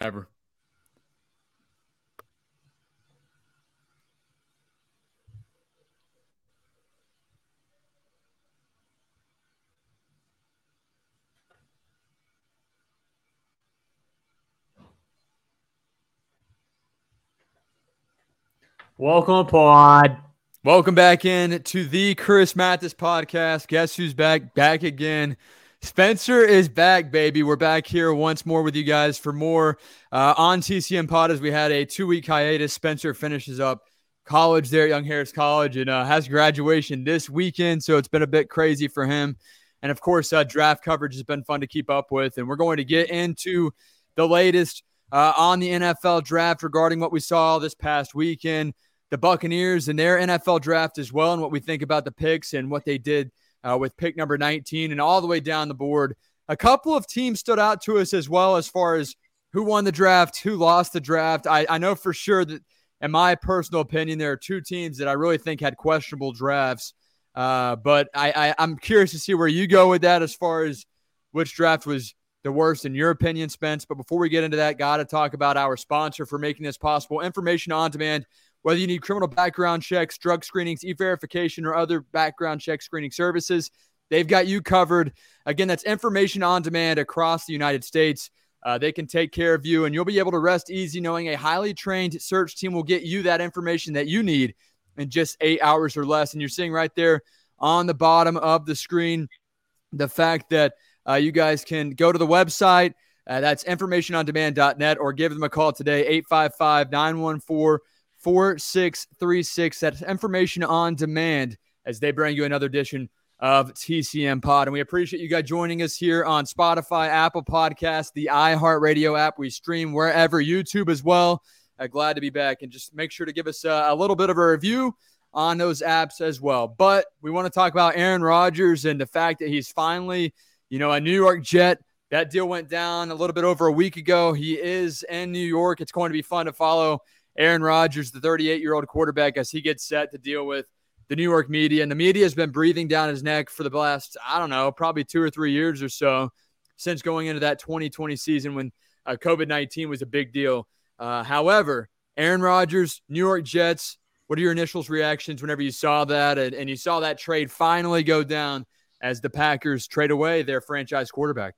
ever. Welcome, Pod. Welcome back in to the Chris Mathis podcast. Guess who's back? Back again. Spencer is back, baby. We're back here once more with you guys for more uh, on TCM Pod as we had a two week hiatus. Spencer finishes up college there at Young Harris College and uh, has graduation this weekend. So it's been a bit crazy for him. And of course, uh, draft coverage has been fun to keep up with. And we're going to get into the latest uh, on the NFL draft regarding what we saw this past weekend the Buccaneers and their NFL draft as well, and what we think about the picks and what they did uh, with pick number 19 and all the way down the board. A couple of teams stood out to us as well as far as who won the draft, who lost the draft. I, I know for sure that, in my personal opinion, there are two teams that I really think had questionable drafts. Uh, but I, I, I'm curious to see where you go with that as far as which draft was the worst in your opinion, Spence. But before we get into that, got to talk about our sponsor for making this possible. Information on demand whether you need criminal background checks, drug screenings, e verification, or other background check screening services, they've got you covered. Again, that's information on demand across the United States. Uh, they can take care of you, and you'll be able to rest easy knowing a highly trained search team will get you that information that you need in just eight hours or less. And you're seeing right there on the bottom of the screen the fact that uh, you guys can go to the website. Uh, that's informationondemand.net or give them a call today, 855 914 4636. That's information on demand as they bring you another edition of TCM Pod. And we appreciate you guys joining us here on Spotify, Apple Podcast, the iHeartRadio app. We stream wherever, YouTube as well. Uh, glad to be back. And just make sure to give us uh, a little bit of a review on those apps as well. But we want to talk about Aaron Rodgers and the fact that he's finally, you know, a New York Jet. That deal went down a little bit over a week ago. He is in New York. It's going to be fun to follow Aaron Rodgers, the 38 year old quarterback, as he gets set to deal with the New York media. And the media has been breathing down his neck for the last, I don't know, probably two or three years or so since going into that 2020 season when uh, COVID 19 was a big deal. Uh, however, Aaron Rodgers, New York Jets, what are your initial reactions whenever you saw that and, and you saw that trade finally go down as the Packers trade away their franchise quarterback?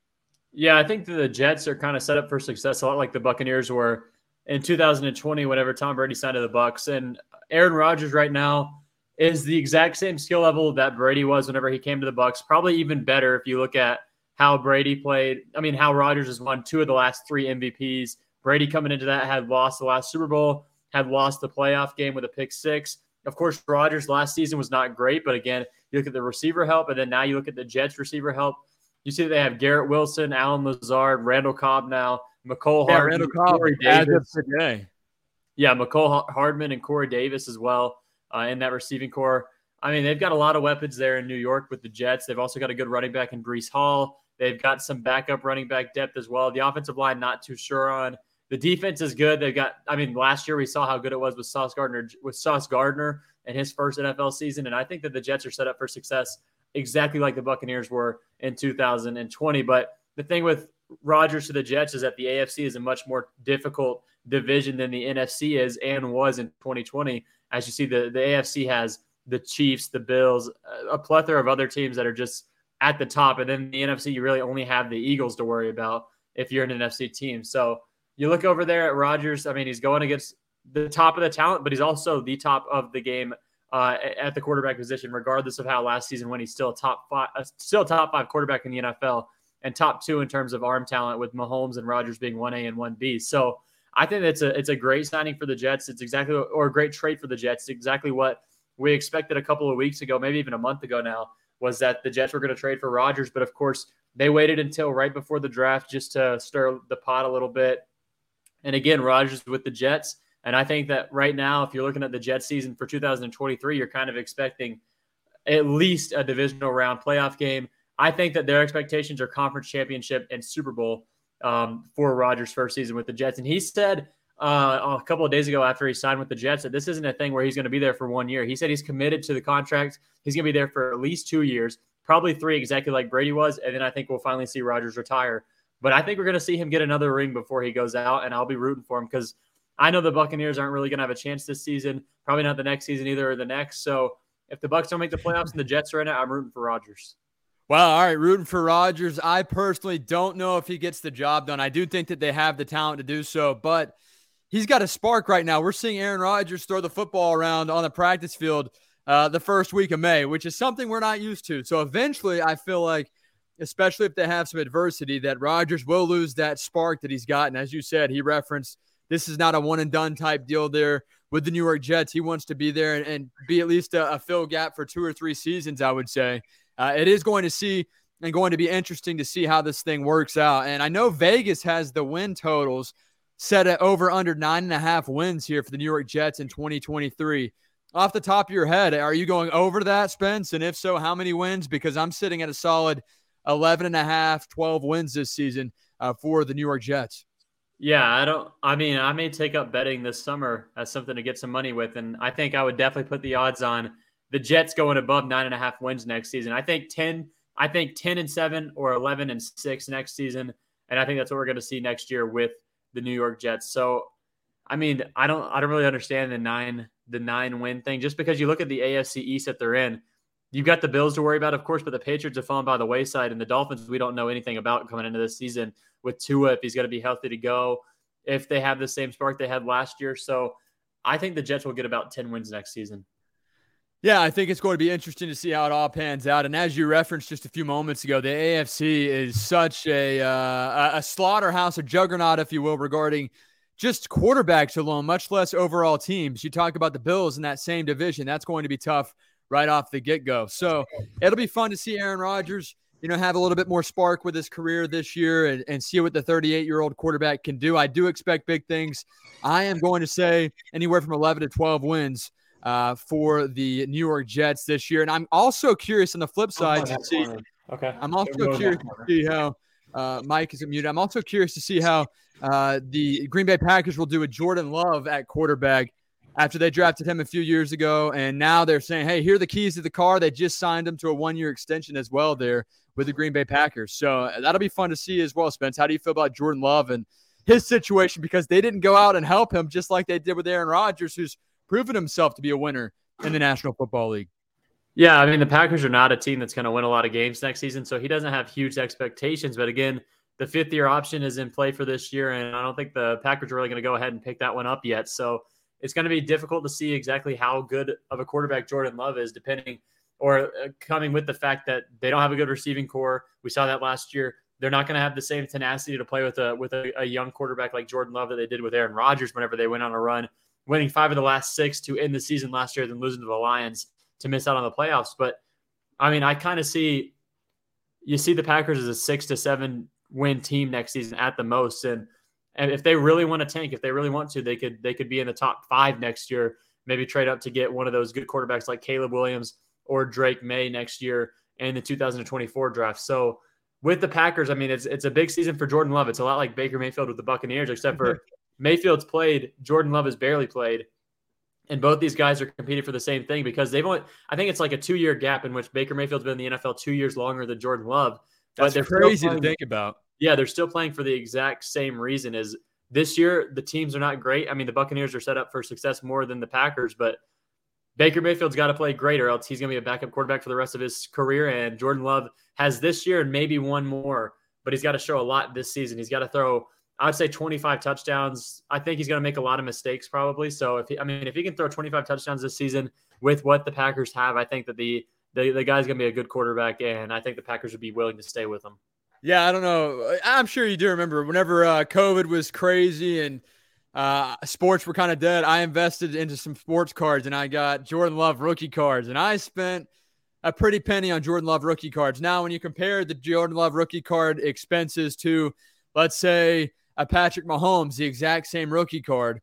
Yeah, I think the Jets are kind of set up for success, a lot like the Buccaneers were in 2020 whenever Tom Brady signed to the Bucks. And Aaron Rodgers right now is the exact same skill level that Brady was whenever he came to the Bucks. Probably even better if you look at how Brady played. I mean, how Rodgers has won two of the last three MVPs. Brady coming into that had lost the last Super Bowl, had lost the playoff game with a pick six. Of course, Rodgers last season was not great, but again, you look at the receiver help, and then now you look at the Jets receiver help. You see that they have Garrett Wilson, Allen Lazard, Randall Cobb now. Mecole yeah, Hardman, Corey Davis today. Yeah, Mecole Hardman and Corey Davis as well uh, in that receiving core. I mean, they've got a lot of weapons there in New York with the Jets. They've also got a good running back in Breece Hall. They've got some backup running back depth as well. The offensive line, not too sure on. The defense is good. They've got. I mean, last year we saw how good it was with Sauce Gardner with Sauce Gardner in his first NFL season, and I think that the Jets are set up for success exactly like the Buccaneers were in 2020. But the thing with Rodgers to the Jets is that the AFC is a much more difficult division than the NFC is and was in 2020. As you see, the, the AFC has the Chiefs, the Bills, a plethora of other teams that are just at the top. And then the NFC, you really only have the Eagles to worry about if you're an NFC team. So you look over there at Rodgers. I mean, he's going against the top of the talent, but he's also the top of the game uh, at the quarterback position, regardless of how last season when he's still top five, uh, still top five quarterback in the NFL and top two in terms of arm talent with Mahomes and Rodgers being one A and one B. So I think it's a it's a great signing for the Jets. It's exactly or a great trade for the Jets. It's exactly what we expected a couple of weeks ago, maybe even a month ago now, was that the Jets were going to trade for Rodgers. But of course, they waited until right before the draft just to stir the pot a little bit. And again, Rodgers with the Jets. And I think that right now, if you're looking at the Jets season for 2023, you're kind of expecting at least a divisional round playoff game I think that their expectations are conference championship and Super Bowl um, for Rodgers' first season with the Jets. And he said uh, a couple of days ago after he signed with the Jets that this isn't a thing where he's going to be there for one year. He said he's committed to the contract. He's going to be there for at least two years, probably three, exactly like Brady was. And then I think we'll finally see Rodgers retire. But I think we're going to see him get another ring before he goes out, and I'll be rooting for him because I know the Buccaneers aren't really going to have a chance this season. Probably not the next season either, or the next. So if the Bucks don't make the playoffs and the Jets are in it, I'm rooting for Rodgers. Well, all right, rooting for Rodgers. I personally don't know if he gets the job done. I do think that they have the talent to do so, but he's got a spark right now. We're seeing Aaron Rodgers throw the football around on the practice field uh, the first week of May, which is something we're not used to. So eventually, I feel like, especially if they have some adversity, that Rodgers will lose that spark that he's gotten. As you said, he referenced this is not a one and done type deal there with the New York Jets. He wants to be there and, and be at least a, a, fill gap for two or three seasons, I would say. Uh, it is going to see and going to be interesting to see how this thing works out. And I know Vegas has the win totals set at over under nine and a half wins here for the New York Jets in 2023. Off the top of your head, are you going over that, Spence? And if so, how many wins? Because I'm sitting at a solid 11 and a half, 12 wins this season uh, for the New York Jets. Yeah, I don't. I mean, I may take up betting this summer as something to get some money with, and I think I would definitely put the odds on the Jets going above nine and a half wins next season. I think ten. I think ten and seven or eleven and six next season, and I think that's what we're going to see next year with the New York Jets. So, I mean, I don't. I don't really understand the nine the nine win thing. Just because you look at the AFC East that they're in, you've got the Bills to worry about, of course, but the Patriots have fallen by the wayside, and the Dolphins we don't know anything about coming into this season with Tua if he's going to be healthy to go, if they have the same spark they had last year. So I think the Jets will get about 10 wins next season. Yeah, I think it's going to be interesting to see how it all pans out. And as you referenced just a few moments ago, the AFC is such a uh, a slaughterhouse, a juggernaut, if you will, regarding just quarterbacks alone, much less overall teams. You talk about the Bills in that same division. That's going to be tough right off the get go. So it'll be fun to see Aaron Rodgers you know, have a little bit more spark with his career this year and, and see what the 38 year old quarterback can do. I do expect big things. I am going to say anywhere from 11 to 12 wins uh, for the New York Jets this year. And I'm also curious on the flip side to see. Okay. I'm also curious to see how uh, Mike is muted. I'm also curious to see how uh, the Green Bay Packers will do with Jordan Love at quarterback after they drafted him a few years ago. And now they're saying, hey, here are the keys to the car. They just signed him to a one year extension as well there with the Green Bay Packers. So uh, that'll be fun to see as well, Spence. How do you feel about Jordan Love and his situation? Because they didn't go out and help him just like they did with Aaron Rodgers, who's proven himself to be a winner in the National Football League. Yeah, I mean, the Packers are not a team that's going to win a lot of games next season. So he doesn't have huge expectations. But again, the fifth year option is in play for this year. And I don't think the Packers are really going to go ahead and pick that one up yet. So it's going to be difficult to see exactly how good of a quarterback Jordan Love is, depending or uh, coming with the fact that they don't have a good receiving core. We saw that last year. They're not going to have the same tenacity to play with a with a, a, young quarterback like Jordan Love that they did with Aaron Rodgers whenever they went on a run, winning five of the last six to end the season last year, then losing to the Lions to miss out on the playoffs. But I mean, I kind of see you see the Packers as a six to seven win team next season at the most, and and if they really want to tank, if they really want to, they could they could be in the top five next year. Maybe trade up to get one of those good quarterbacks like Caleb Williams or Drake Maye next year in the 2024 draft. So with the Packers, I mean, it's it's a big season for Jordan Love. It's a lot like Baker Mayfield with the Buccaneers, except for Mayfield's played, Jordan Love has barely played. And both these guys are competing for the same thing because they've only, I think it's like a two year gap in which Baker Mayfield's been in the NFL two years longer than Jordan Love. That's but they're crazy playing, to think about. Yeah, they're still playing for the exact same reason as this year. The teams are not great. I mean, the Buccaneers are set up for success more than the Packers, but Baker Mayfield's got to play great, or else he's going to be a backup quarterback for the rest of his career. And Jordan Love has this year and maybe one more, but he's got to show a lot this season. He's got to throw, I would say, 25 touchdowns. I think he's going to make a lot of mistakes probably. So if he, I mean, if he can throw 25 touchdowns this season with what the Packers have, I think that the the, the guy's going to be a good quarterback, and I think the Packers would be willing to stay with him. Yeah, I don't know. I'm sure you do remember whenever uh, COVID was crazy and uh, sports were kind of dead. I invested into some sports cards and I got Jordan Love rookie cards, and I spent a pretty penny on Jordan Love rookie cards. Now, when you compare the Jordan Love rookie card expenses to, let's say, a Patrick Mahomes, the exact same rookie card,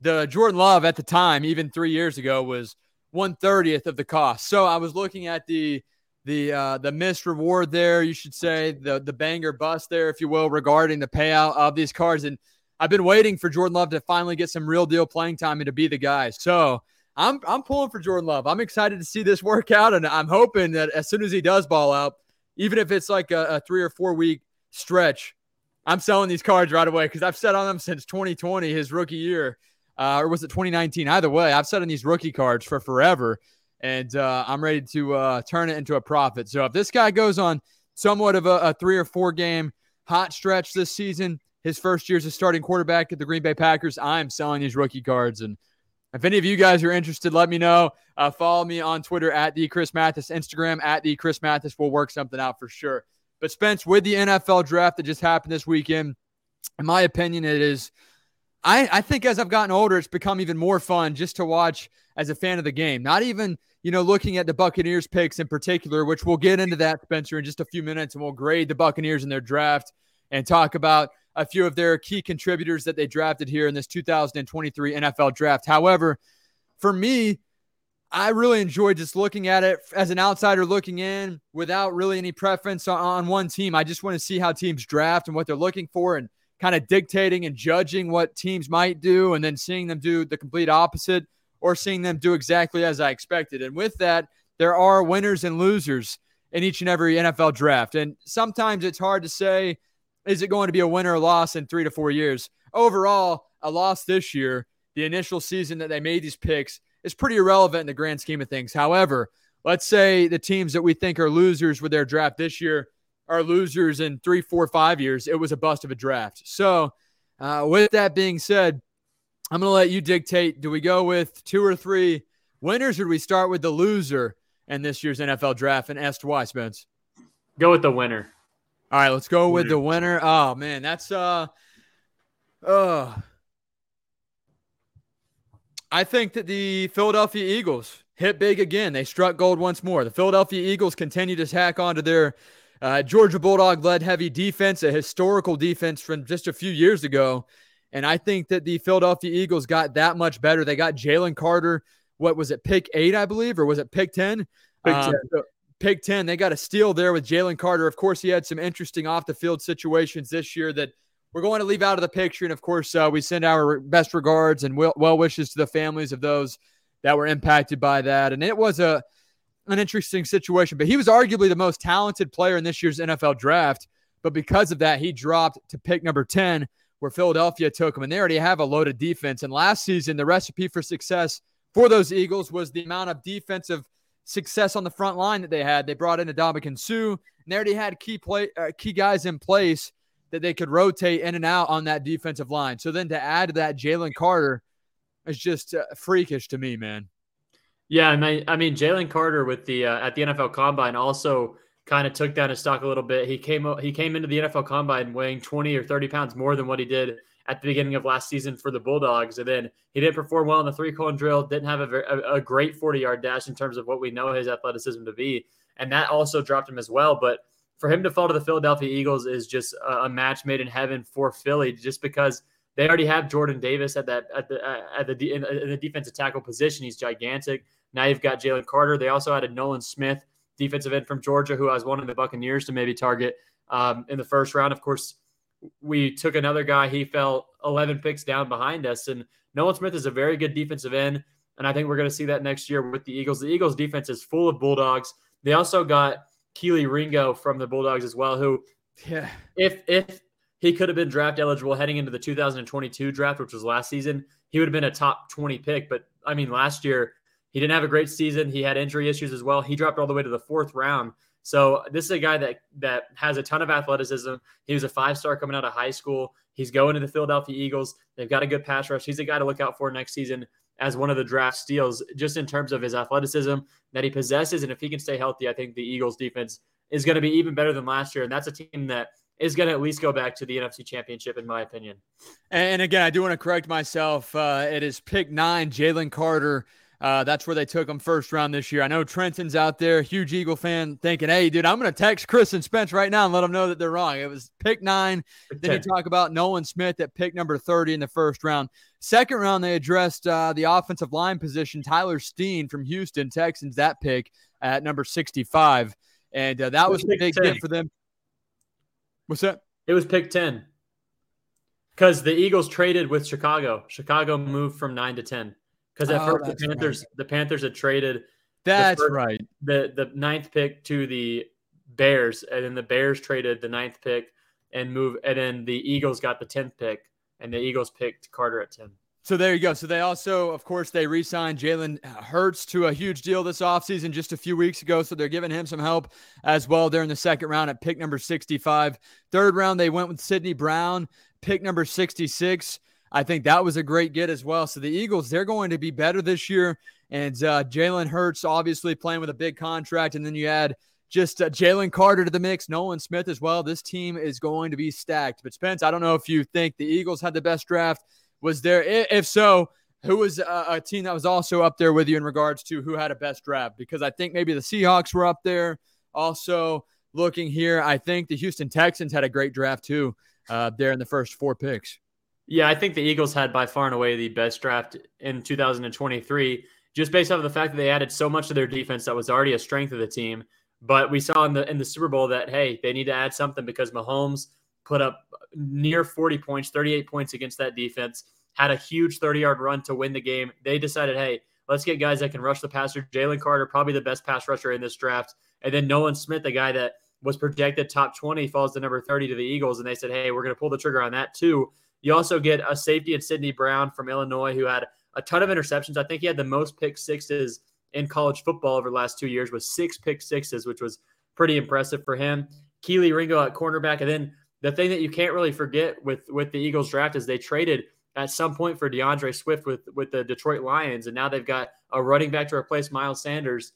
the Jordan Love at the time, even three years ago, was one thirtieth of the cost. So I was looking at the the uh, the missed reward there, you should say, the the banger bust there, if you will, regarding the payout of these cards and I've been waiting for Jordan Love to finally get some real deal playing time and to be the guy. So I'm I'm pulling for Jordan Love. I'm excited to see this work out, and I'm hoping that as soon as he does ball out, even if it's like a, a three or four week stretch, I'm selling these cards right away because I've set on them since 2020, his rookie year, uh, or was it 2019? Either way, I've set on these rookie cards for forever, and uh, I'm ready to uh, turn it into a profit. So if this guy goes on somewhat of a, a three or four game hot stretch this season, his first year as a starting quarterback at the Green Bay Packers, I'm selling these rookie cards. And if any of you guys are interested, let me know. Uh, follow me on Twitter at the Chris Mathis, Instagram at the Chris Mathis. We'll work something out for sure. But Spence, with the NFL draft that just happened this weekend, in my opinion, it is. I, I think as I've gotten older, it's become even more fun just to watch as a fan of the game. Not even, you know, looking at the Buccaneers picks in particular, which we'll get into that, Spencer, in just a few minutes, and we'll grade the Buccaneers in their draft and talk about a few of their key contributors that they drafted here in this 2023 NFL draft. However, for me, I really enjoy just looking at it as an outsider looking in without really any preference on, on one team. I just want to see how teams draft and what they're looking for and kind of dictating and judging what teams might do and then seeing them do the complete opposite or seeing them do exactly as I expected. And with that, there are winners and losers in each and every NFL draft. And sometimes it's hard to say, is it going to be a winner or loss in three to four years? Overall, a loss this year, the initial season that they made these picks is pretty irrelevant in the grand scheme of things. However, let's say the teams that we think are losers with their draft this year are losers in three, four, five years. It was a bust of a draft. So, uh, with that being said, I'm going to let you dictate. Do we go with two or three winners, or do we start with the loser in this year's NFL draft? And asked why, Spence. Go with the winner. All right, let's go with the winner. Oh man, that's uh, uh I think that the Philadelphia Eagles hit big again. They struck gold once more. The Philadelphia Eagles continue to tack onto their uh, Georgia Bulldog led heavy defense, a historical defense from just a few years ago. And I think that the Philadelphia Eagles got that much better. They got Jalen Carter. What was it, pick eight, I believe, or was it pick 10? Pick 10. Um, pick 10. They got a steal there with Jalen Carter. Of course, he had some interesting off the field situations this year that we're going to leave out of the picture. And of course, uh, we send our best regards and well wishes to the families of those that were impacted by that. And it was a an interesting situation, but he was arguably the most talented player in this year's NFL draft. But because of that, he dropped to pick number 10, where Philadelphia took him. And they already have a loaded defense. And last season, the recipe for success for those Eagles was the amount of defensive success on the front line that they had. They brought in Ndamukong Suh, and they already had key play uh, key guys in place that they could rotate in and out on that defensive line. So then to add to that Jalen Carter is just uh, freakish to me, man. Yeah, I mean, I mean Jalen Carter with the uh, at the NFL Combine also kind of took down his stock a little bit. He came he came into the NFL Combine weighing 20 or 30 pounds more than what he did at the beginning of last season for the Bulldogs, and then he didn't perform well in the three cone drill. Didn't have a, a, a great 40 yard dash in terms of what we know his athleticism to be, and that also dropped him as well. But for him to fall to the Philadelphia Eagles is just a, a match made in heaven for Philly, just because they already have Jordan Davis at that at the at the in, in the defensive tackle position. He's gigantic. Now you've got Jalen Carter. They also added Nolan Smith, defensive end from Georgia, who I was wanting the Buccaneers to maybe target um, in the first round. Of course, we took another guy. He fell 11 picks down behind us, and Nolan Smith is a very good defensive end. And I think we're going to see that next year with the Eagles. The Eagles defense is full of Bulldogs. They also got Kelee Ringo from the Bulldogs as well, who, yeah, if if he could have been draft eligible heading into the 2022 draft, which was last season, he would have been a top 20 pick. But I mean, last year he didn't have a great season. He had injury issues as well. He dropped all the way to the fourth round. So this is a guy that that has a ton of athleticism. He was a five star coming out of high school. He's going to the Philadelphia Eagles. They've got a good pass rush. He's a guy to look out for next season as one of the draft steals, just in terms of his athleticism that he possesses. And if he can stay healthy, I think the Eagles defense is going to be even better than last year. And that's a team that is going to at least go back to the NFC Championship, in my opinion. And again, I do want to correct myself. Uh, it is pick nine, Jalen Carter uh, that's where they took him first round this year. I know Trenton's out there, huge Eagle fan, thinking, hey, dude, I'm going to text Chris and Spence right now and let them know that they're wrong. It was pick nine. Pick then 10. you talk about Nolan Smith at pick number 30 in the first round. Second round, they addressed uh, the offensive line position, Tyler Steen from Houston Texans, that pick at number 65. And uh, that was, was a big 10. get for them. What's that? It was pick 10 because the Eagles traded with Chicago. Chicago moved from nine to 10. Because at oh, first the Panthers, right. the Panthers had traded. That's first, right. The the ninth pick to the Bears, and then the Bears traded the ninth pick and move. And then the Eagles got the 10th pick, and the Eagles picked Carter at 10. So there you go. So they also, of course, they re-signed Jalen Hurts to a huge deal this offseason just a few weeks ago. So they're giving him some help as well during the second round at pick number 65. Third round, they went with Sydney Brown, pick number 66. I think that was a great get as well. So the Eagles, they're going to be better this year. And uh, Jalen Hurts, obviously playing with a big contract. And then you add just uh, Jalen Carter to the mix, Nolan Smith as well. This team is going to be stacked. But Spence, I don't know if you think the Eagles had the best draft was there? If so, who was a, a, team that was also up there with you in regards to who had a best draft? Because I think maybe the Seahawks were up there. Also, looking here, I think the Houston Texans had a great draft too, uh, there in the first four picks. Yeah, I think the Eagles had by far and away the best draft in 2023, just based off of the fact that they added so much to their defense that was already a strength of the team. But we saw in the in the Super Bowl that hey, they need to add something because Mahomes put up near 40 points, 38 points against that defense, had a huge 30 yard run to win the game. They decided, hey, let's get guys that can rush the passer. Jalen Carter, probably the best pass rusher in this draft. And then Nolan Smith, the guy that was projected top 20, falls to number 30 to the Eagles. And they said, hey, we're going to pull the trigger on that too. You also get a safety in Sydney Brown from Illinois who had a ton of interceptions. I think he had the most pick sixes in college football over the last two years with six pick sixes, which was pretty impressive for him. Kelee Ringo at cornerback. And then the thing that you can't really forget with with the Eagles draft is they traded at some point for DeAndre Swift with with the Detroit Lions, and now they've got a running back to replace Miles Sanders.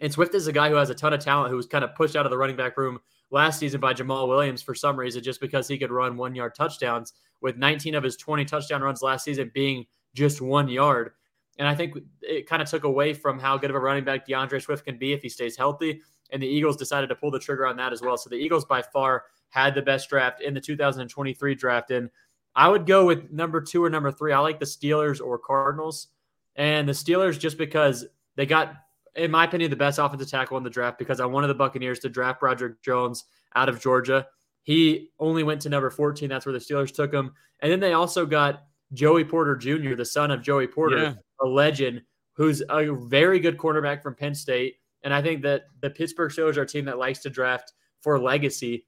And Swift is a guy who has a ton of talent, who was kind of pushed out of the running back room last season by Jamaal Williams for some reason, just because he could run one yard touchdowns, with 19 of his 20 touchdown runs last season being just one yard. And I think it kind of took away from how good of a running back DeAndre Swift can be if he stays healthy. And the Eagles decided to pull the trigger on that as well. So the Eagles, by far, had the best draft in the 2023 draft. And I would go with number two or number three. I like the Steelers or Cardinals. And the Steelers, just because they got, in my opinion, the best offensive tackle in the draft, because I wanted the Buccaneers to draft Broderick Jones out of Georgia. He only went to number 14. That's where the Steelers took him. And then they also got Joey Porter Jr., the son of Joey Porter, yeah. a legend, who's a very good cornerback from Penn State. And I think that the Pittsburgh Steelers are a team that likes to draft for legacy.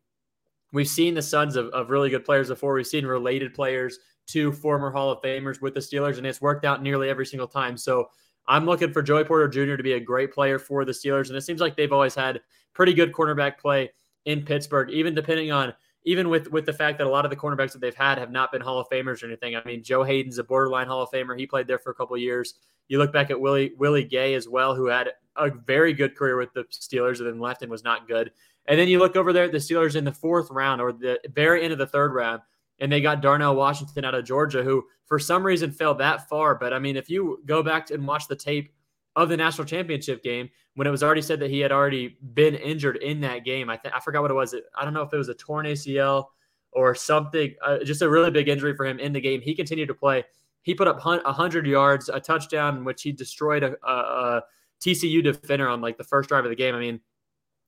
We've seen the sons of, of really good players before. We've seen related players to former Hall of Famers with the Steelers, and it's worked out nearly every single time. So I'm looking for Joey Porter Jr. to be a great player for the Steelers, and it seems like they've always had pretty good cornerback play in Pittsburgh, even depending on even with with the fact that a lot of the cornerbacks that they've had have not been Hall of Famers or anything. I mean, Joe Haden's a borderline Hall of Famer. He played there for a couple years. You look back at Willie Willie Gay as well, who had a very good career with the Steelers and then left and was not good. And then you look over there at the Steelers in the fourth round or the very end of the third round, and they got Darnell Washington out of Georgia, who for some reason fell that far. But I mean, if you go back and watch the tape of the national championship game, when it was already said that he had already been injured in that game, I th- I forgot what it was. I don't know if it was a torn ACL or something, uh, just a really big injury for him in the game. He continued to play. He put up 100 yards, a touchdown, which he destroyed a, a, a TCU defender on like the first drive of the game. I mean,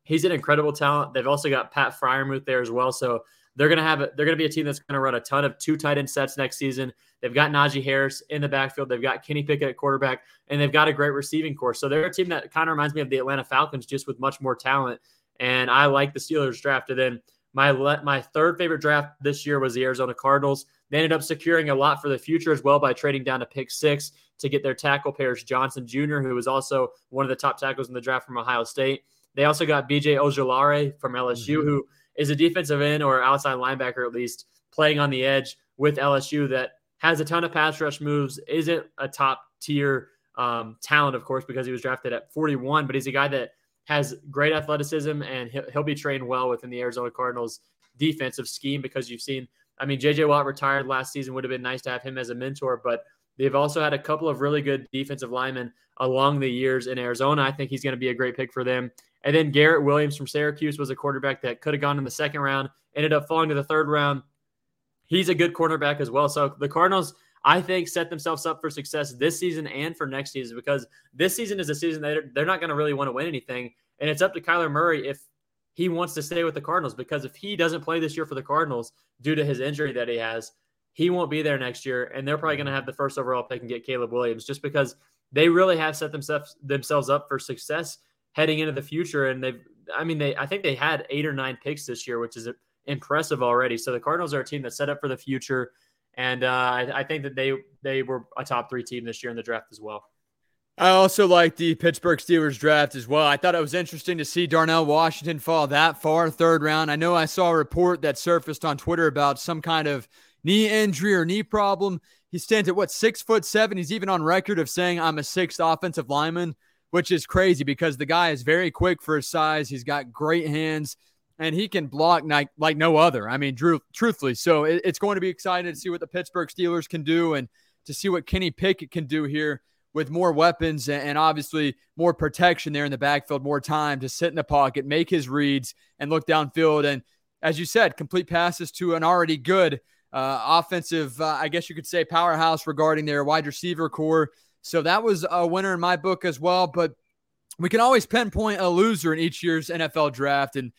he's an incredible talent. They've also got Pat Freiermuth there as well. So they're gonna have they're gonna be a team that's gonna run a ton of two tight end sets next season. They've got Najee Harris in the backfield. They've got Kenny Pickett at quarterback, and they've got a great receiving core. So they're a team that kind of reminds me of the Atlanta Falcons, just with much more talent. And I like the Steelers draft. And then my my third favorite draft this year was the Arizona Cardinals. They ended up securing a lot for the future as well by trading down to pick six to get their tackle Paris Johnson Jr., who was also one of the top tackles in the draft from Ohio State. They also got BJ Ojulari from LSU, mm-hmm. who is a defensive end or outside linebacker at least, playing on the edge with LSU that has a ton of pass rush moves, isn't a top tier um, talent, of course, because he was drafted at 41, but he's a guy that has great athleticism and he'll, he'll be trained well within the Arizona Cardinals defensive scheme because you've seen, I mean, JJ Watt retired last season, would have been nice to have him as a mentor, but they've also had a couple of really good defensive linemen along the years in Arizona. I think he's going to be a great pick for them. And then Garrett Williams from Syracuse was a quarterback that could have gone in the second round, ended up falling to the third round. He's a good cornerback as well. So the Cardinals, I think, set themselves up for success this season and for next season because this season is a season that they're not going to really want to win anything. And it's up to Kyler Murray if he wants to stay with the Cardinals because if he doesn't play this year for the Cardinals due to his injury that he has, he won't be there next year. And they're probably going to have the first overall pick and get Caleb Williams just because they really have set themselves themselves up for success heading into the future. And they've, I mean, they, I think they had eight or nine picks this year, which is impressive already. So the Cardinals are a team that's set up for the future, and uh, I, I think that they they were a top three team this year in the draft as well. I also like the Pittsburgh Steelers draft as well. I thought it was interesting to see Darnell Washington fall that far, third round. I know I saw a report that surfaced on Twitter about some kind of knee injury or knee problem. He stands at what six foot seven. He's even on record of saying I'm a sixth offensive lineman, which is crazy because the guy is very quick for his size. He's got great hands and he can block like, like no other. I mean, Drew, truthfully. So it, it's going to be exciting to see what the Pittsburgh Steelers can do and to see what Kenny Pickett can do here with more weapons and obviously more protection there in the backfield, more time to sit in the pocket, make his reads, and look downfield. And as you said, complete passes to an already good uh, offensive, uh, I guess you could say, powerhouse regarding their wide receiver core. So that was a winner in my book as well. But we can always pinpoint a loser in each year's NFL draft. And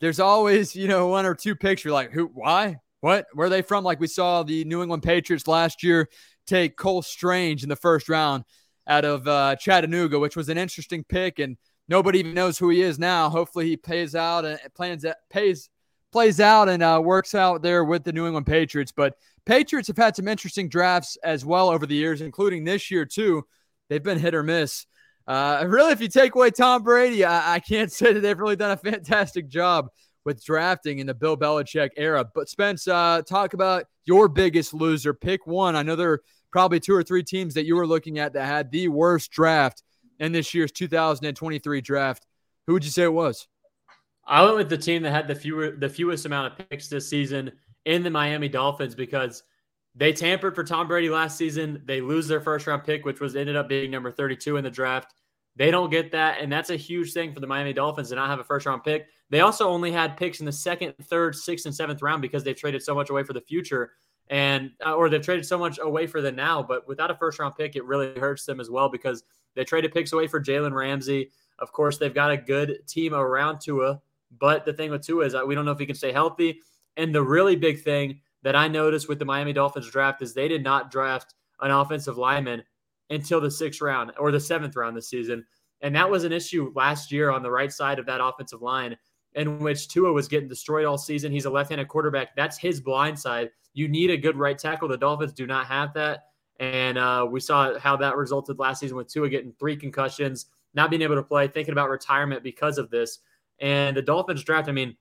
there's always, you know, one or two picks. You're like, who, why, what, where are they from? Like we saw the New England Patriots last year take Cole Strange in the first round out of uh, Chattanooga, which was an interesting pick, and nobody even knows who he is now. Hopefully, he pays out and plans that pays plays out and uh, works out there with the New England Patriots. But Patriots have had some interesting drafts as well over the years, including this year too. They've been hit or miss. Uh, really, if you take away Tom Brady, I, I can't say that they've really done a fantastic job with drafting in the Bill Belichick era. But Spence, uh, talk about your biggest loser. Pick one. I know there are probably two or three teams that you were looking at that had the worst draft in this year's 2023 draft. Who would you say it was? I went with the team that had the fewer the fewest amount of picks this season in the Miami Dolphins because they tampered for Tom Brady last season. They lose their first round pick, which was ended up being number 32 in the draft. They don't get that, and that's a huge thing for the Miami Dolphins to not have a first round pick. They also only had picks in the second, third, sixth, and seventh round because they've traded so much away for the future and uh, or they've traded so much away for the now. But without a first round pick, it really hurts them as well because they traded picks away for Jalen Ramsey. Of course, they've got a good team around Tua, but the thing with Tua is we don't know if he can stay healthy. And the really big thing that I noticed with the Miami Dolphins draft is they did not draft an offensive lineman until the sixth round or the seventh round this season. And that was an issue last year on the right side of that offensive line in which Tua was getting destroyed all season. He's a left-handed quarterback. That's his blind side. You need a good right tackle. The Dolphins do not have that. And uh, we saw how that resulted last season with Tua getting three concussions, not being able to play, thinking about retirement because of this. And the Dolphins draft, I mean,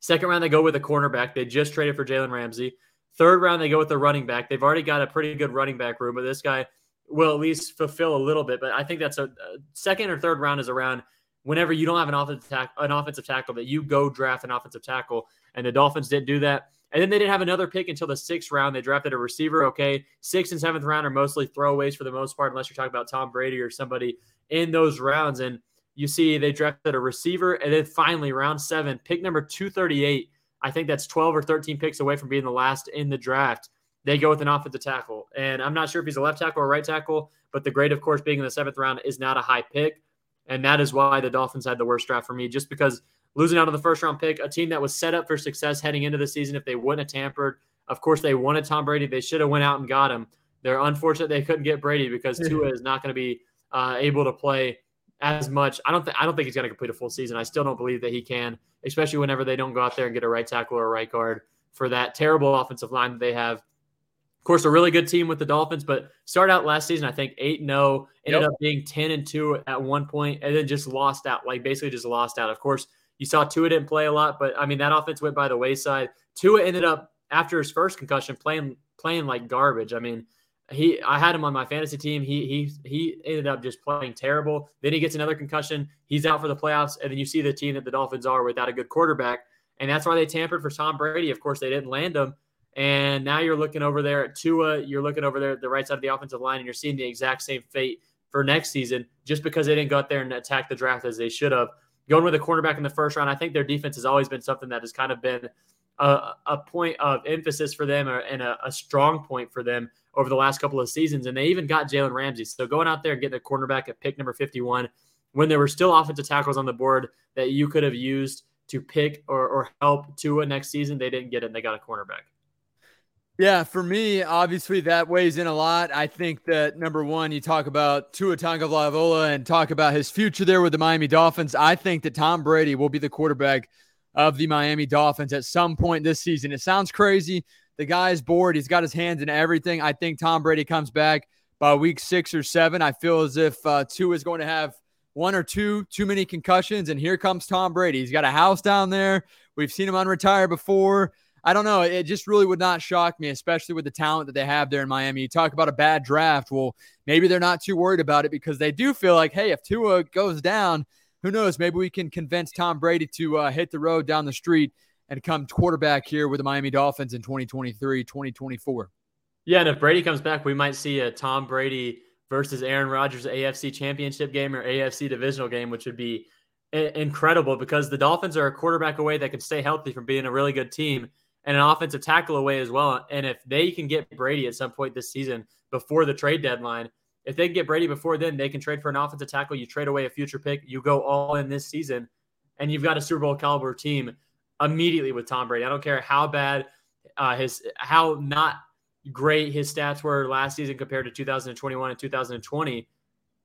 second round, they go with a cornerback. They just traded for Jalen Ramsey. Third round, they go with the running back. They've already got a pretty good running back room, but this guy will at least fulfill a little bit. But I think that's a, a second or third round is around whenever you don't have an offensive tack, an offensive tackle that you go draft an offensive tackle. And the Dolphins didn't do that. And then they didn't have another pick until the sixth round. They drafted a receiver. Okay, sixth and seventh round are mostly throwaways for the most part, unless you're talking about Tom Brady or somebody in those rounds. And you see they drafted a receiver, and then finally round seven, pick number two thirty eight. I think that's twelve or thirteen picks away from being the last in the draft. They go with an offensive tackle, and I'm not sure if he's a left tackle or right tackle, but the grade, of course, being in the seventh round is not a high pick. And that is why the Dolphins had the worst draft for me, just because losing out on the first round pick, a team that was set up for success heading into the season if they wouldn't have tampered. Of course, they wanted Tom Brady. They should have went out and got him. They're unfortunate they couldn't get Brady because Tua is not going to be uh, able to play as much. I don't think I don't think he's going to complete a full season. I still don't believe that he can, especially whenever they don't go out there and get a right tackle or a right guard for that terrible offensive line that they have. Of course, a really good team with the Dolphins, but start out last season, I think 8 0, ended yep. up being 10 and 2 at one point, and then just lost out, like basically just lost out. Of course, you saw Tua didn't play a lot, but I mean, that offense went by the wayside. Tua ended up, after his first concussion, playing playing like garbage. I mean, he I had him on my fantasy team. He he he ended up just playing terrible. Then he gets another concussion. He's out for the playoffs, and then you see the team that the Dolphins are without a good quarterback, and that's why they tampered for Tom Brady. Of course, they didn't land him, and now you're looking over there at Tua. You're looking over there at the right side of the offensive line, and you're seeing the exact same fate for next season just because they didn't go out there and attack the draft as they should have. Going with a cornerback in the first round, I think their defense has always been something that has kind of been a, a point of emphasis for them and a, a, strong point for them over the last couple of seasons. And they even got Jalen Ramsey. So going out there and getting a cornerback at pick number 51 when there were still offensive tackles on the board that you could have used to pick or, or help Tua next season, they didn't get it and they got a cornerback. Yeah, for me, obviously that weighs in a lot. I think that number one, you talk about Tua Tagovailoa and talk about his future there with the Miami Dolphins. I think that Tom Brady will be the quarterback of the Miami Dolphins at some point this season. It sounds crazy. The guy's bored. He's got his hands in everything. I think Tom Brady comes back by week six or seven. I feel as if uh, Tua is going to have one or two too many concussions, and here comes Tom Brady. He's got a house down there. We've seen him unretire before. I don't know. It just really would not shock me, especially with the talent that they have there in Miami. You talk about a bad draft. Well, maybe they're not too worried about it because they do feel like, hey, if Tua goes down, who knows? Maybe we can convince Tom Brady to uh, hit the road down the street and come quarterback here with the Miami Dolphins in 2023, 2024. Yeah, and if Brady comes back, we might see a Tom Brady versus Aaron Rodgers AFC championship game or AFC divisional game, which would be incredible because the Dolphins are a quarterback away that can stay healthy from being a really good team and an offensive tackle away as well. And if they can get Brady at some point this season before the trade deadline, if they can get Brady before then, they can trade for an offensive tackle. You trade away a future pick, you go all in this season, and you've got a Super Bowl caliber team immediately with Tom Brady. I don't care how bad uh, his, how not great his stats were last season compared to 2021 and 2020.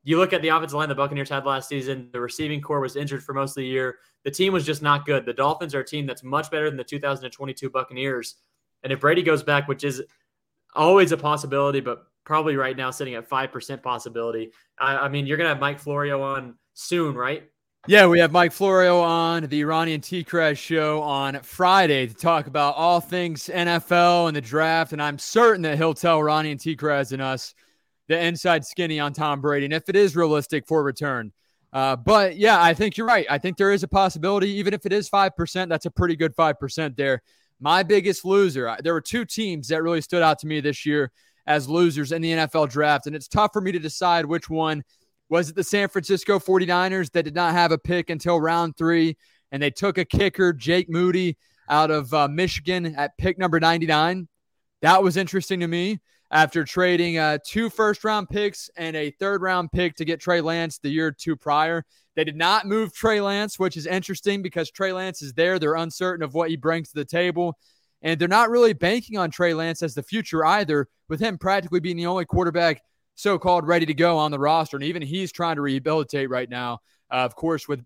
You look at the offensive line the Buccaneers had last season, the receiving core was injured for most of the year. The team was just not good. The Dolphins are a team that's much better than the 2022 Buccaneers. And if Brady goes back, which is always a possibility, but probably right now sitting at 5% possibility, I, I mean, you're going to have Mike Florio on soon, right? Yeah, we have Mike Florio on the and T Crash show on Friday to talk about all things NFL and the draft. And I'm certain that he'll tell Ronnie and T Crash and us the inside skinny on Tom Brady and if it is realistic for return. Uh, but yeah, I think you're right. I think there is a possibility, even if it is 5%, that's a pretty good 5% there. My biggest loser, there were two teams that really stood out to me this year as losers in the NFL draft. And it's tough for me to decide which one was it the San Francisco 49ers that did not have a pick until round three, and they took a kicker, Jake Moody, out of uh, Michigan at pick number 99? That was interesting to me after trading uh, two first round picks and a third round pick to get Trey Lance the year two prior. They did not move Trey Lance, which is interesting because Trey Lance is there. They're uncertain of what he brings to the table. And they're not really banking on Trey Lance as the future either, with him practically being the only quarterback so called ready to go on the roster. And even he's trying to rehabilitate right now. Uh, of course, with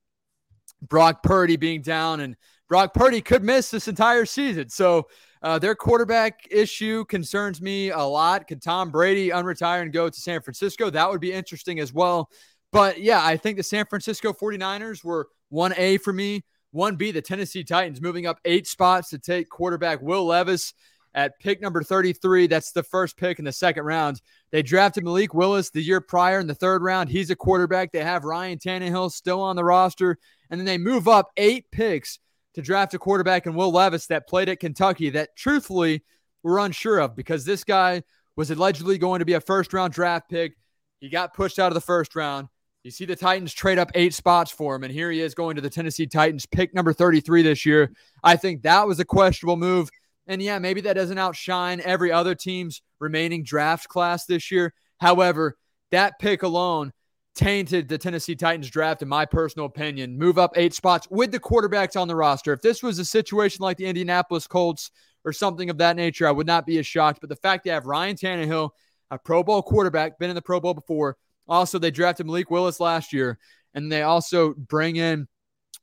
Brock Purdy being down, and Brock Purdy could miss this entire season. So uh, their quarterback issue concerns me a lot. Could Tom Brady unretire and go to San Francisco? That would be interesting as well. But yeah, I think the San Francisco 49ers were 1A for me. 1B, the Tennessee Titans moving up eight spots to take quarterback Will Levis at pick number 33. That's the first pick in the second round. They drafted Malik Willis the year prior in the third round. He's a quarterback. They have Ryan Tannehill still on the roster. And then they move up eight picks to draft a quarterback in Will Levis that played at Kentucky that truthfully we're unsure of because this guy was allegedly going to be a first round draft pick. He got pushed out of the first round. You see the Titans trade up eight spots for him, and here he is going to the Tennessee Titans, pick number 33 this year. I think that was a questionable move. And yeah, maybe that doesn't outshine every other team's remaining draft class this year. However, that pick alone tainted the Tennessee Titans draft, in my personal opinion. Move up eight spots with the quarterbacks on the roster. If this was a situation like the Indianapolis Colts or something of that nature, I would not be as shocked. But the fact they have Ryan Tannehill, a Pro Bowl quarterback, been in the Pro Bowl before. Also, they drafted Malik Willis last year, and they also bring in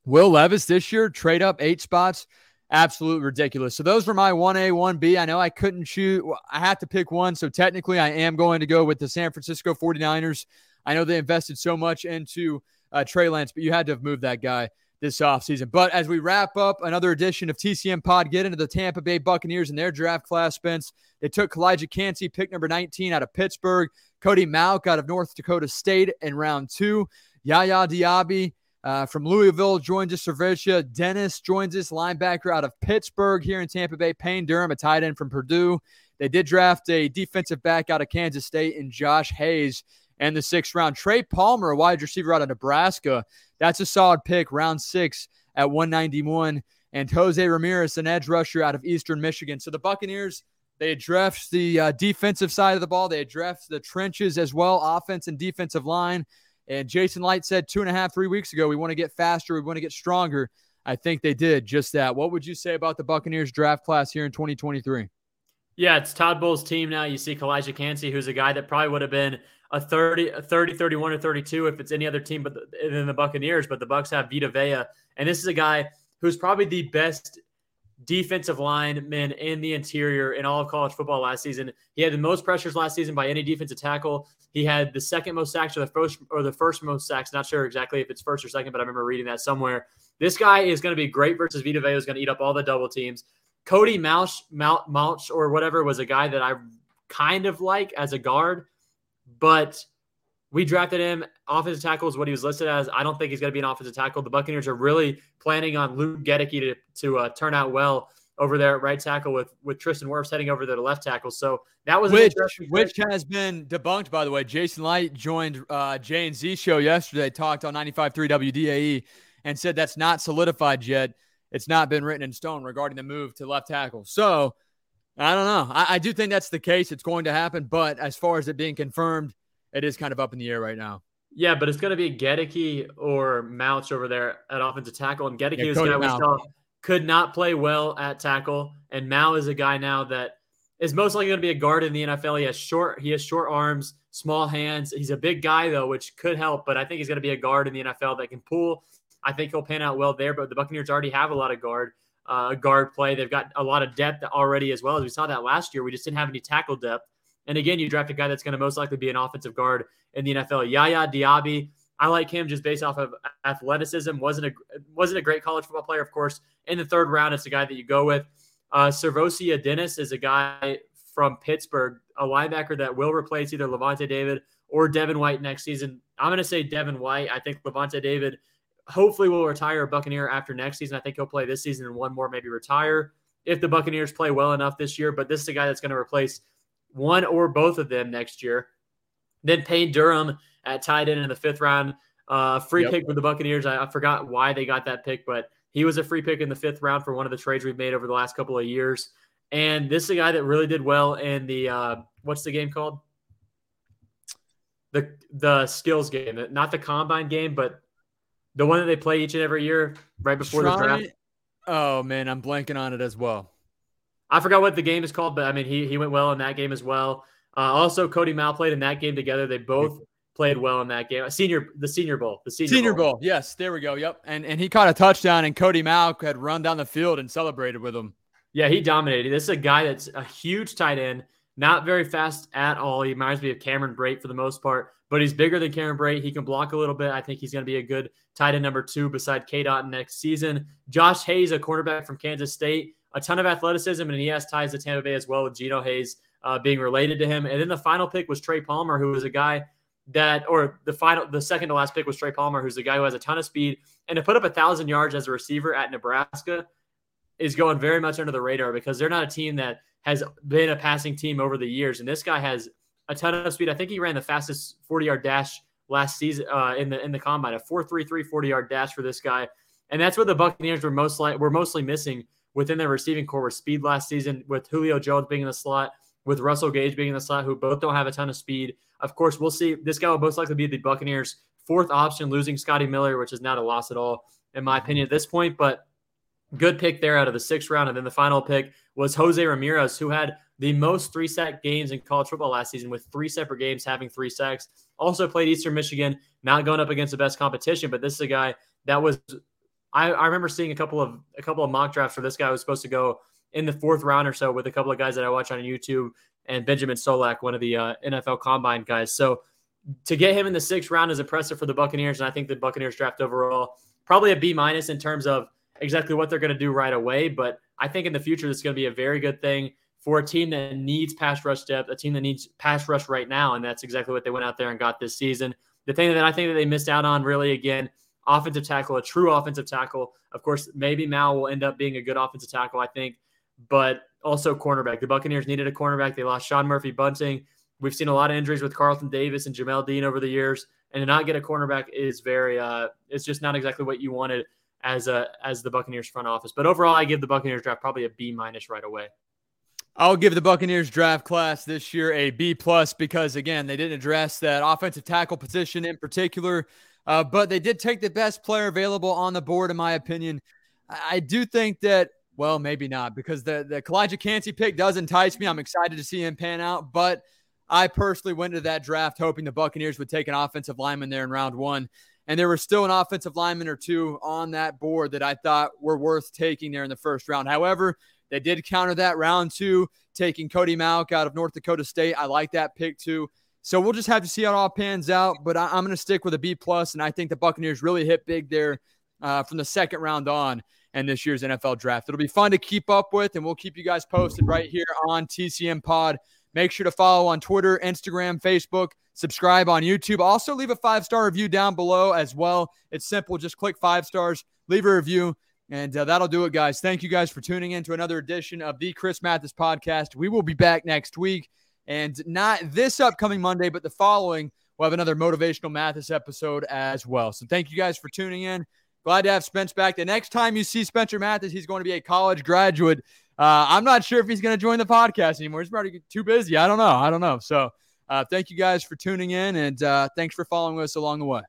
Will Levis this year, trade up eight spots absolutely ridiculous. So those were my 1A, 1B. I know I couldn't choose. I had to pick one. So technically, I am going to go with the San Francisco 49ers. I know they invested so much into uh, Trey Lance, but you had to have moved that guy this offseason. But as we wrap up another edition of TCM Pod, get into the Tampa Bay Buccaneers and their draft class, Spence. They took Calijah Kancey, pick number 19 out of Pittsburgh, Cody Mauch out of North Dakota State in round two, Yaya Diaby uh, from Louisville joins us. SirVocea Dennis joins us. Linebacker out of Pittsburgh here in Tampa Bay. Payne Durham, a tight end from Purdue. They did draft a defensive back out of Kansas State in Josh Hayes and the sixth round. Trey Palmer, a wide receiver out of Nebraska. That's a solid pick, round six at 191. And Jose Ramirez, an edge rusher out of Eastern Michigan. So the Buccaneers, they addressed the uh, defensive side of the ball. They addressed the trenches as well, offense and defensive line. And Jason Licht said two and a half, three weeks ago, we want to get faster, we want to get stronger. I think they did just that. What would you say about the Buccaneers draft class here in 2023? Yeah, it's Todd Bowles' team now. You see Calijah Kancey, who's a guy that probably would have been a 30, a 30, 31, or 32 if it's any other team but the, than the Buccaneers. But the Bucks have Vita Vea. And this is a guy who's probably the best defensive lineman in the interior in all of college football last season. He had the most pressures last season by any defensive tackle. He had the second most sacks or the first or the first most sacks. Not sure exactly if it's first or second, but I remember reading that somewhere. This guy is going to be great versus Vita Vea. Is going to eat up all the double teams. Cody Mauch, Mauch or whatever was a guy that I kind of like as a guard, but we drafted him. Offensive tackle is what he was listed as. I don't think he's going to be an offensive tackle. The Buccaneers are really planning on Luke Goedeke to, to uh, turn out well over there at right tackle with with Tristan Wirfs heading over there to left tackle. So that was which which has been debunked by the way. Jason Licht joined uh, J and Z show yesterday, talked on 95.3 WDAE, and said that's not solidified yet. It's not been written in stone regarding the move to left tackle. So I don't know. I, I do think that's the case. It's going to happen, but as far as it being confirmed, it is kind of up in the air right now. Yeah, but it's going to be Goedeke or Mauch over there at offensive tackle, and Goedeke yeah, is a guy we saw could not play well at tackle, and Mauch is a guy now that is most likely going to be a guard in the NFL. He has short, he has short arms, small hands. He's a big guy though, which could help, but I think he's going to be a guard in the NFL that can pull. I think he'll pan out well there. But the Buccaneers already have a lot of guard, uh, guard play. They've got a lot of depth already as well. As we saw that last year, we just didn't have any tackle depth. And again, you draft a guy that's going to most likely be an offensive guard in the NFL. Yaya Diaby, I like him just based off of athleticism. wasn't a wasn't a great college football player, of course. In the third round, it's a guy that you go with. Uh, SirVocea Dennis is a guy from Pittsburgh, a linebacker that will replace either Lavonte David or Devin White next season. I'm going to say Devin White. I think Lavonte David hopefully will retire a Buccaneer after next season. I think he'll play this season and one more, maybe retire if the Buccaneers play well enough this year. But this is a guy that's going to replace one or both of them next year. Then Payne Durham at tight end in the fifth round. Uh, free yep. pick with the Buccaneers. I, I, forgot why they got that pick, but he was a free pick in the fifth round for one of the trades we've made over the last couple of years. And this is a guy that really did well in the uh, what's the game called? The the skills game, not the combine game, but the one that they play each and every year right before Try, the draft. Oh man, I'm blanking on it as well. I forgot what the game is called, but I mean he he went well in that game as well. Uh, also, Cody Mauch played in that game together. They both played well in that game. Senior, the Senior Bowl, the Senior, senior Bowl. Bowl. Yes, there we go. Yep, and and he caught a touchdown, and Cody Mauch had run down the field and celebrated with him. Yeah, he dominated. This is a guy that's a huge tight end, not very fast at all. He reminds me of Cameron Brate for the most part, but he's bigger than Cameron Brate. He can block a little bit. I think he's going to be a good tight end number two beside K. Dot next season. Josh Hayes, a cornerback from Kansas State, a ton of athleticism, and he has ties to Tampa Bay as well with Geno Hayes uh, being related to him. And then the final pick was Trey Palmer, who was a guy that, or the final, the second to last pick was Trey Palmer, who's a guy who has a ton of speed. And to put up a thousand yards as a receiver at Nebraska is going very much under the radar because they're not a team that has been a passing team over the years. And this guy has a ton of speed. I think he ran the fastest 40 yard dash last season uh, in the in the combine, a 4.33 40 yard dash for this guy. And that's what the Buccaneers were most like were mostly missing within their receiving core was speed last season with Julio Jones being in the slot with Russell Gage being in the slot, who both don't have a ton of speed. Of course, we'll see. This guy will most likely be the Buccaneers' fourth option, losing Scotty Miller, which is not a loss at all, in my opinion, at this point. But good pick there out of the sixth round. And then the final pick was Jose Ramirez, who had the most three sack games in college football last season with three separate games having three sacks. Also played Eastern Michigan, not going up against the best competition, but this is a guy that was I, I remember seeing a couple of a couple of mock drafts where this guy was supposed to go in the fourth round or so with a couple of guys that I watch on YouTube and Benjamin Solak, one of the uh, NFL Combine guys. So to get him in the sixth round is impressive for the Buccaneers, and I think the Buccaneers draft overall probably a B minus in terms of exactly what they're going to do right away. But I think in the future this is going to be a very good thing for a team that needs pass rush depth, a team that needs pass rush right now, and that's exactly what they went out there and got this season. The thing that I think that they missed out on really again offensive tackle, a true offensive tackle. Of course, maybe Mauch will end up being a good offensive tackle, I think but also cornerback. The Buccaneers needed a cornerback. They lost Sean Murphy Bunting. We've seen a lot of injuries with Carlton Davis and Jamel Dean over the years, and to not get a cornerback is very uh, it's just not exactly what you wanted as a as the Buccaneers front office. But overall, I give the Buccaneers draft probably a B minus right away. I'll give the Buccaneers draft class this year a B plus because again they didn't address that offensive tackle position in particular, uh, but they did take the best player available on the board in my opinion. I do think that well, maybe not because the the Calijah Kancey pick does entice me. I'm excited to see him pan out, but I personally went into that draft hoping the Buccaneers would take an offensive lineman there in round one. And there was still an offensive lineman or two on that board that I thought were worth taking there in the first round. However, they did counter that round two, taking Cody Mauch out of North Dakota State. I like that pick too. So we'll just have to see how it all pans out. But I, am going to stick with a B plus, and I think the Buccaneers really hit big there uh, from the second round on and this year's NFL draft. It'll be fun to keep up with, and we'll keep you guys posted right here on TCM Pod. Make sure to follow on Twitter, Instagram, Facebook, subscribe on YouTube. Also, leave a five star review down below as well. It's simple. Just click five stars, leave a review, and uh, that'll do it, guys. Thank you guys for tuning in to another edition of the Chris Mathis podcast. We will be back next week, and not this upcoming Monday, but the following. We'll have another motivational Mathis episode as well. So, thank you guys for tuning in. Glad to have Spence back. The next time you see Spencer Mathis, he's going to be a college graduate. Uh, I'm not sure if he's going to join the podcast anymore. He's probably too busy. I don't know. I don't know. So uh, thank you guys for tuning in and uh, thanks for following us along the way.